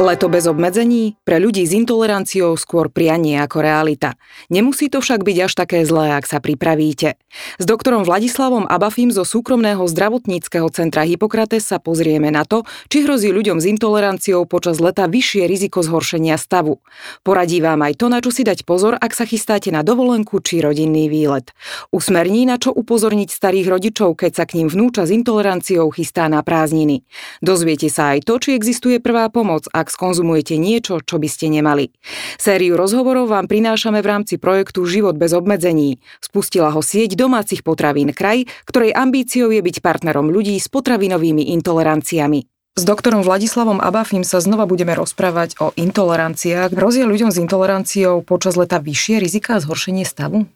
Leto bez obmedzení? Pre ľudí s intoleranciou skôr prianie ako realita. Nemusí to však byť až také zlé, ak sa pripravíte. S doktorom Vladislavom Abafim zo súkromného zdravotníckého centra Hippokrates sa pozrieme na to, či hrozí ľuďom s intoleranciou počas leta vyššie riziko zhoršenia stavu. Poradí vám aj to, na čo si dať pozor, ak sa chystáte na dovolenku či rodinný výlet. Usmerní, na čo upozorniť starých rodičov, keď sa k ním vnúča s intoleranciou chystá na prázdniny. Dozviete sa aj to, či existuje prvá pomoc, ak skonzumujete niečo, čo by ste nemali. Sériu rozhovorov vám prinášame v rámci projektu Život bez obmedzení. Spustila ho sieť domácich potravín Kraj, ktorej ambíciou je byť partnerom ľudí s potravinovými intoleranciami. S doktorom Vladislavom Abafim sa znova budeme rozprávať o intoleranciách. Hrozia ľuďom s intoleranciou počas leta vyššie rizika a zhoršenie stavu?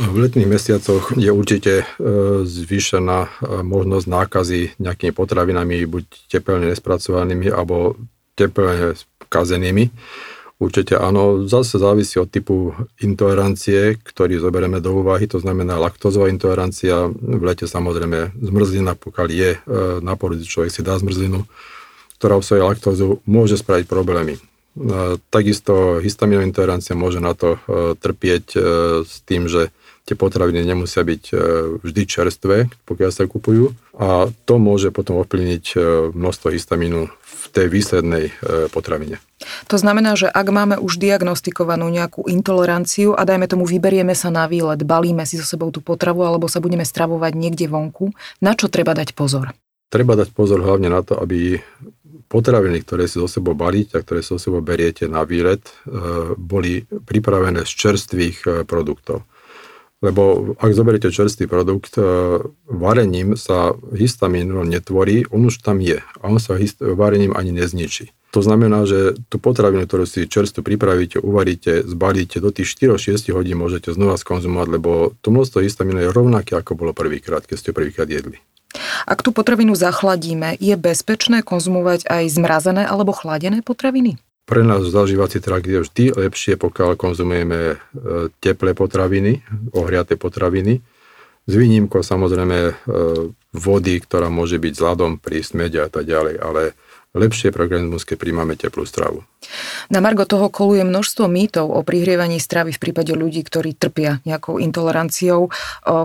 V letných mesiacoch je určite e, zvýšená e, možnosť nákazy nejakými potravinami, buď tepelne nespracovanými, alebo teplne kazenými. Určite áno, zase závisí od typu intolerancie, ktorý zoberieme do úvahy, to znamená laktózová intolerancia, v lete samozrejme zmrzlina, pokiaľ je e, na porodzi človek si dá zmrzlinu, ktorá obsahuje laktózu, môže spraviť problémy. E, takisto histaminová intolerancia môže na to e, trpieť s tým, že tie potraviny nemusia byť vždy čerstvé, pokiaľ sa kupujú a to môže potom ovplyvniť množstvo histamínu tej výslednej e, potravine. To znamená, že ak máme už diagnostikovanú nejakú intoleranciu a dajme tomu vyberieme sa na výlet, balíme si so sebou tú potravu alebo sa budeme stravovať niekde vonku, na čo treba dať pozor? Treba dať pozor hlavne na to, aby potraviny, ktoré si so sebou balíte a ktoré si so sebou beriete na výlet, e, boli pripravené z čerstvých e, produktov. Lebo ak zoberiete čerstvý produkt, e, varením sa histamín netvorí, on už tam je a on sa hist- varením ani nezničí. To znamená, že tú potravinu, ktorú si čerstvo pripravíte, uvaríte, zbalíte, do tých 4-6 hodín môžete znova skonzumovať, lebo to množstvo histamínu je rovnaké, ako bolo prvýkrát, keď ste prvýkrát jedli. Ak tú potravinu zachladíme, je bezpečné konzumovať aj zmrazené alebo chladené potraviny? Pre nás zažívací trakt je vždy lepšie, pokiaľ konzumujeme e, teplé potraviny, ohriaté potraviny. S výnimkou samozrejme e, vody, ktorá môže byť s ľadom pri smede a tak ďalej, ale lepšie pre organizmus, keď príjmame teplú stravu. Na Margo toho koluje množstvo mýtov o prihrievaní stravy v prípade ľudí, ktorí trpia nejakou intoleranciou.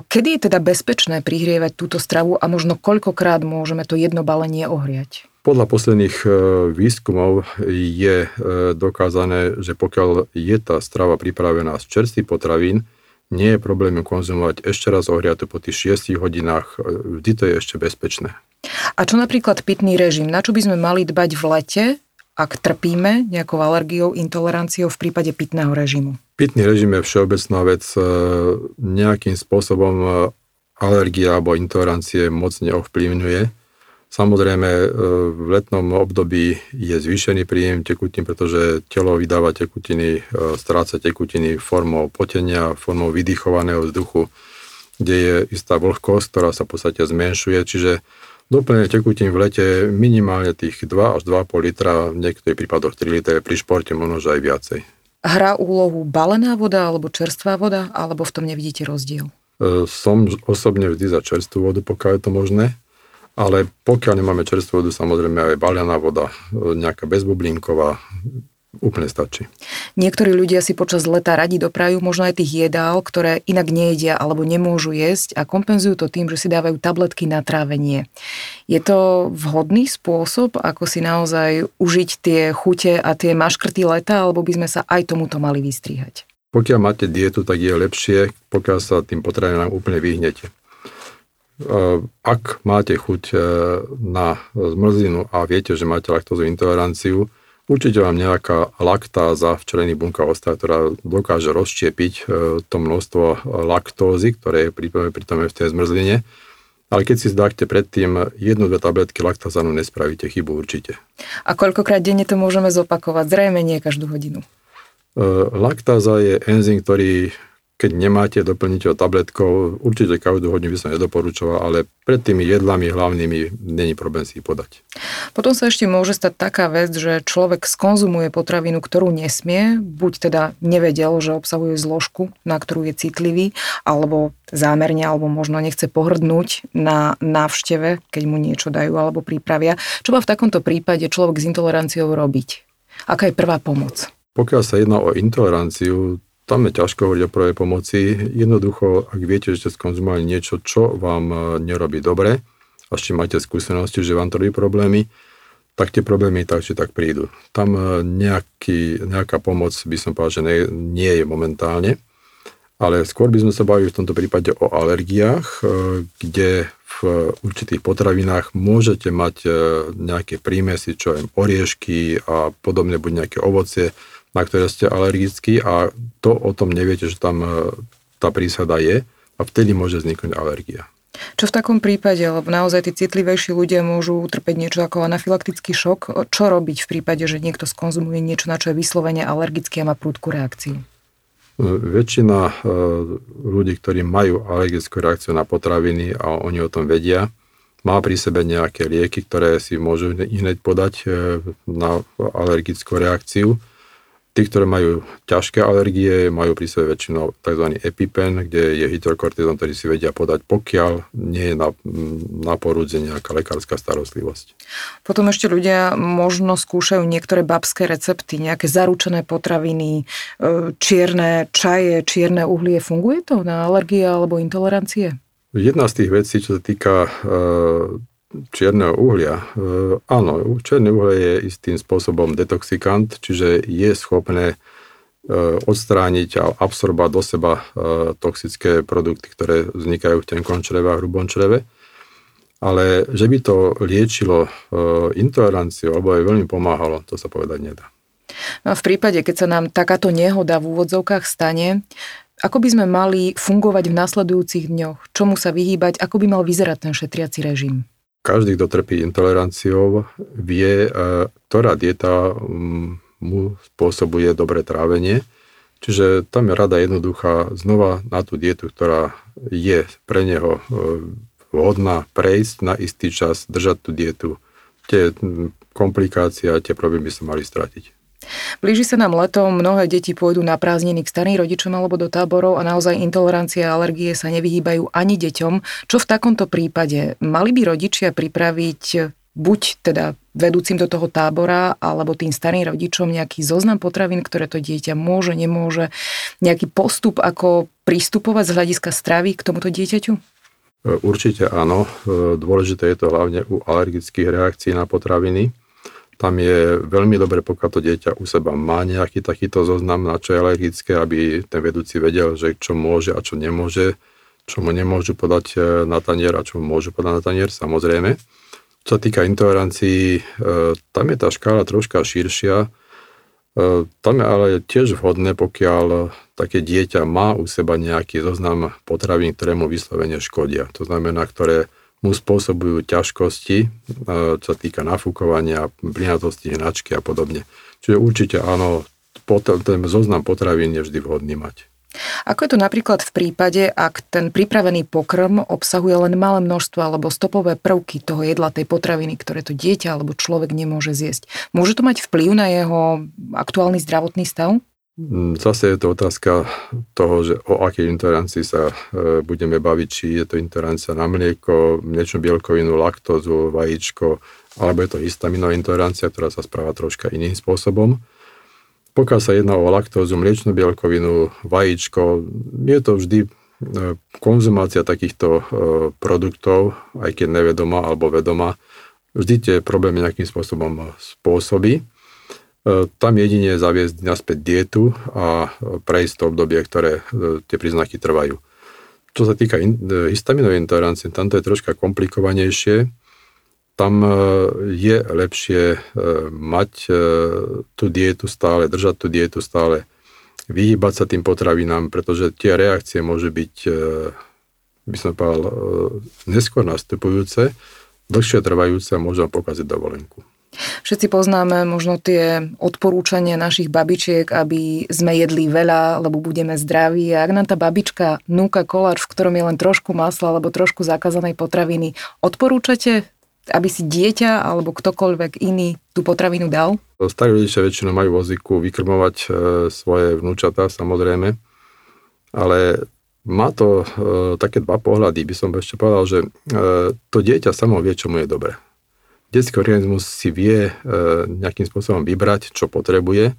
Kedy je teda bezpečné prihrievať túto stravu a možno koľkokrát môžeme to jedno balenie ohriať? Podľa posledných e, výskumov je e, dokázané, že pokiaľ je tá strava pripravená z čerstvých potravín, nie je problém ju konzumovať ešte raz ohriatu po tých 6 hodinách, e, vždy to je ešte bezpečné. A čo napríklad pitný režim? Na čo by sme mali dbať v lete, ak trpíme nejakou alergiou, intoleranciou v prípade pitného režimu? Pitný režim je všeobecná vec. Nejakým spôsobom alergia alebo intolerancie moc neovplyvňuje Samozrejme, e, v letnom období je zvýšený príjem tekutín, pretože telo vydáva tekutiny, e, stráca tekutiny formou potenia, formou vydychovaného vzduchu, kde je istá vlhkosť, ktorá sa v podstate zmenšuje, čiže doplnenie tekutín v lete minimálne tých 2 až 2,5 litra, v niektorých prípadoch 3 litre, pri športe možno aj viacej. Hrá úlohu balená voda alebo čerstvá voda, alebo v tom nevidíte rozdiel? E, som osobne vždy za čerstvú vodu, pokiaľ je to možné ale pokiaľ nemáme čerstvú vodu, samozrejme aj balianá voda, nejaká bezbublinková, úplne stačí. Niektorí ľudia si počas leta radi doprajú možno aj tých jedál, ktoré inak nejedia alebo nemôžu jesť a kompenzujú to tým, že si dávajú tabletky na trávenie. Je to vhodný spôsob, ako si naozaj užiť tie chute a tie maškrty leta, alebo by sme sa aj tomuto mali vystrihať? Pokiaľ máte dietu, tak je lepšie, pokiaľ sa tým potravinám úplne vyhnete. Eh, ak máte chuť eh, na zmrzlinu a viete, že máte laktózovú intoleranciu, určite vám nejaká laktáza v čelených bunkách ostá, ktorá dokáže rozštiepiť eh, to množstvo laktózy, ktoré je pritom v tej zmrzline. Ale keď si zdáte predtým jednu, dve tabletky laktazanu, nespravíte chybu určite. A koľkokrát denne to môžeme zopakovať? Zrejme nie každú hodinu. Laktáza je enzym, ktorý keď nemáte, doplniť ho tabletkou. Určite každú hodinu by som nedoporučoval, ale pred tými jedlami hlavnými není problém si ich podať. Potom sa ešte môže stať taká vec, že človek skonzumuje potravinu, ktorú nesmie, buď teda nevedel, že obsahuje zložku, na ktorú je citlivý, alebo zámerne, alebo možno nechce pohrdnúť na návšteve, keď mu niečo dajú alebo pripravia. Čo má v takomto prípade človek s intoleranciou robiť? Aká je prvá pomoc? Pokiaľ sa jedná o intoleranciu, tam je ťažko hovoriť o prvej pomoci. Jednoducho, ak viete, že ste skonzumovali niečo, čo vám e, nerobí dobre, a s máte skúsenosti, že vám to robí problémy, tak tie problémy tak či tak prídu. Tam e, nejaký, nejaká pomoc by som povedal, že nie, nie je momentálne, ale skôr by sme sa bavili v tomto prípade o alergiách, e, kde v určitých potravinách môžete mať nejaké prímesy, čo je oriešky a podobne, buď nejaké ovocie, na ktoré ste alergickí a to o tom neviete, že tam e, tá prísada je a vtedy môže vzniknúť alergia. Čo v takom prípade, lebo naozaj tí citlivejší ľudia môžu utrpeť niečo ako anafylaktický šok, čo robiť v prípade, že niekto skonzumuje niečo, na čo je vyslovene alergický a má prúdku reakciu? E, väčšina e, ľudí, ktorí majú alergickú reakciu na potraviny a oni o tom vedia, má pri sebe nejaké lieky, ktoré si môžu hneď podať na alergickú reakciu Tí, ktoré majú ťažké alergie, majú pri sebe väčšinou tzv. EpiPen, kde je hydrokortizon, ktorý si vedia podať, pokiaľ nie je na, na porúdze nejaká lekárska starostlivosť. Potom ešte ľudia možno skúšajú niektoré babské recepty, nejaké zaručené potraviny, e, čierne čaje, čierne uhlie. Funguje to na alergie alebo intolerancie? Jedna z tých vecí, čo sa týka e, čierneho uhlia. E, áno, čierne uhlie je istým spôsobom detoxikant, čiže je schopné e, odstrániť a absorbovať do seba e, toxické produkty, ktoré vznikajú v tenkom čreve a hrubom čreve. Ale že by to liečilo intoleranciu alebo aj veľmi pomáhalo, to sa povedať nedá. No a v prípade, keď sa nám takáto nehoda v úvodzovkách stane, ako by sme mali fungovať v nasledujúcich dňoch? Čomu sa vyhýbať? Ako by mal vyzerať ten šetriaci režim? Každý, kto trpí intoleranciou, vie, e, ktorá dieta mm, mu spôsobuje dobré trávenie. Čiže tam je rada jednoduchá znova na tú dietu, ktorá je pre neho e, vhodná prejsť na istý čas, držať tú dietu. Tie mm, komplikácie a tie problémy sa mali stratiť. Blíži sa nám leto, mnohé deti pôjdu na prázdniny k starým rodičom alebo do táborov a naozaj intolerancia a alergie sa nevyhýbajú ani deťom. Čo v takomto prípade? Mali by rodičia pripraviť buď teda vedúcim do toho tábora alebo tým starým rodičom nejaký zoznam potravín, ktoré to dieťa môže, nemôže, nejaký postup, ako pristupovať z hľadiska stravy k tomuto dieťaťu? Určite áno. Dôležité je to hlavne u alergických reakcií na potraviny tam je veľmi dobre, pokiaľ to dieťa u seba má nejaký takýto zoznam, na čo je alergické, aby ten vedúci vedel, že čo môže a čo nemôže, čo mu nemôžu podať e, na tanier a čo mu môžu podať na tanier, samozrejme. Čo sa týka intolerancií, e, tam je tá škála troška širšia. E, tam je ale tiež vhodné, pokiaľ také dieťa má u seba nejaký zoznam potravín, ktoré mu vyslovene škodia. To znamená, ktoré mu spôsobujú ťažkosti, e, čo týka nafúkovania, plynatosti, hnačky a podobne. Čiže určite áno, ten zoznam potravín je vždy vhodný mať. Ako je to napríklad v prípade, ak ten pripravený pokrm obsahuje len malé množstvo alebo stopové prvky toho jedla, tej potraviny, ktoré to dieťa alebo človek nemôže zjesť? Môže to mať vplyv na jeho aktuálny zdravotný stav? Mm, zase je to otázka toho, že o akej intolerancii sa e, budeme baviť, či je to intolerancia na mlieko, mliečnú bielkovinu, laktózu, vajíčko, alebo je to histaminová intolerancia, ktorá sa správa troška iným spôsobom. Pokiaľ sa jedná o laktózu, mliečnú bielkovinu, vajíčko, je to vždy e, konzumácia takýchto e, produktov, aj keď nevedomá alebo vedomá, vždy tie problémy nejakým spôsobom spôsobí. E, tam jedine zaviesť naspäť dietu a prejsť to obdobie, ktoré e, tie príznaky trvajú. Čo sa týka e, histaminovej intolerancie, tam to je troška komplikovanejšie. Tam je lepšie mať tú dietu stále, držať tú dietu stále, vyhýbať sa tým potravinám, pretože tie reakcie môžu byť, by som povedal, neskôr nastupujúce, dlhšie trvajúce a môžu pokaziť dovolenku. Všetci poznáme možno tie odporúčania našich babičiek, aby sme jedli veľa, lebo budeme zdraví. A ak nám tá babička núka koláč, v ktorom je len trošku masla alebo trošku zakázanej potraviny, odporúčate, aby si dieťa alebo ktokoľvek iný tú potravinu dal? Starí rodičia väčšinou majú voziku vykrmovať e, svoje vnúčata, samozrejme, ale má to e, také dva pohľady. By som ešte povedal, že e, to dieťa samo vie, čo mu je dobre detský organizmus si vie e, nejakým spôsobom vybrať, čo potrebuje.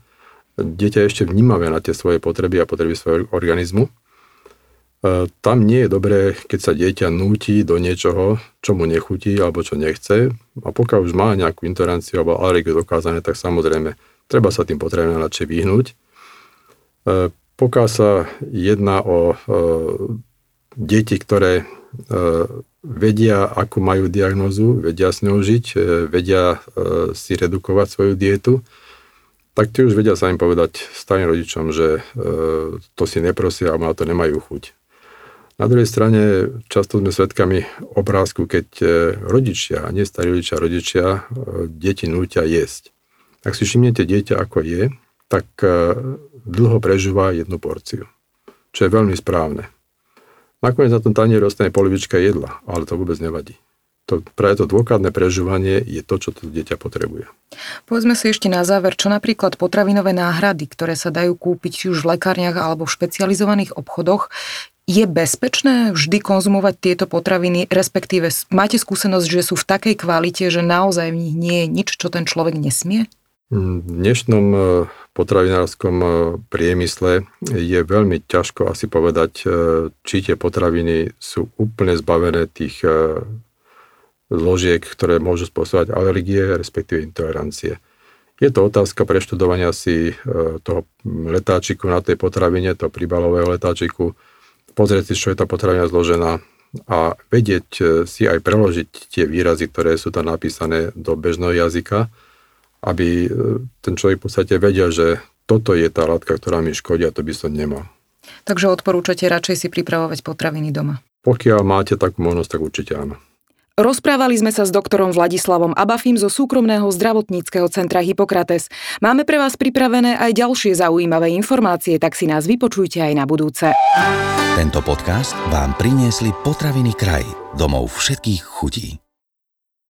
Dieťa ešte vnímavé na tie svoje potreby a potreby svojho organizmu. E, tam nie je dobré, keď sa dieťa núti do niečoho, čo mu nechutí alebo čo nechce. A pokiaľ už má nejakú intoleranciu alebo alergiu dokázané, tak samozrejme treba sa tým potrebujeme radšej vyhnúť. E, pokiaľ sa jedná o deti, ktoré vedia, akú majú diagnozu, vedia s ňou žiť, e, vedia e, si redukovať svoju dietu, tak tí už vedia sa im povedať starým rodičom, že e, to si neprosia a na to nemajú chuť. Na druhej strane často sme svedkami obrázku, keď rodičia, a nie starí rodičia, rodičia deti nútia jesť. Ak si všimnete dieťa, ako je, tak dlho prežíva jednu porciu, čo je veľmi správne. Nakoniec na tom tanieri ostane polovička jedla, ale to vôbec nevadí. To, práve to dôkladné prežívanie je to, čo to dieťa potrebuje. Povedzme si ešte na záver, čo napríklad potravinové náhrady, ktoré sa dajú kúpiť či už v lekárniach alebo v špecializovaných obchodoch, je bezpečné vždy konzumovať tieto potraviny, respektíve máte skúsenosť, že sú v takej kvalite, že naozaj v nich nie je nič, čo ten človek nesmie? V dnešnom e, potravinárskom e, priemysle je veľmi ťažko asi povedať, e, či tie potraviny sú úplne zbavené tých zložiek, ktoré môžu spôsobovať alergie, respektíve intolerancie. Je to otázka preštudovania si toho letáčiku na tej potravine, toho príbalového letáčiku, pozrieť si, čo je tá potravina zložená a vedieť si aj preložiť tie výrazy, ktoré sú tam napísané do bežného jazyka, aby e, ten človek v podstate vedel, že toto je tá látka, ktorá mi škodí a to by som nemal. Takže odporúčate radšej si pripravovať potraviny doma? Pokiaľ máte takú možnosť, tak určite áno. Rozprávali sme sa s doktorom Vladislavom Abafim zo súkromného zdravotníckého centra Hippokrates. Máme pre vás pripravené aj ďalšie zaujímavé informácie, tak si nás vypočujte aj na budúce. Tento podcast vám priniesli Potraviny kraj, domov všetkých chutí.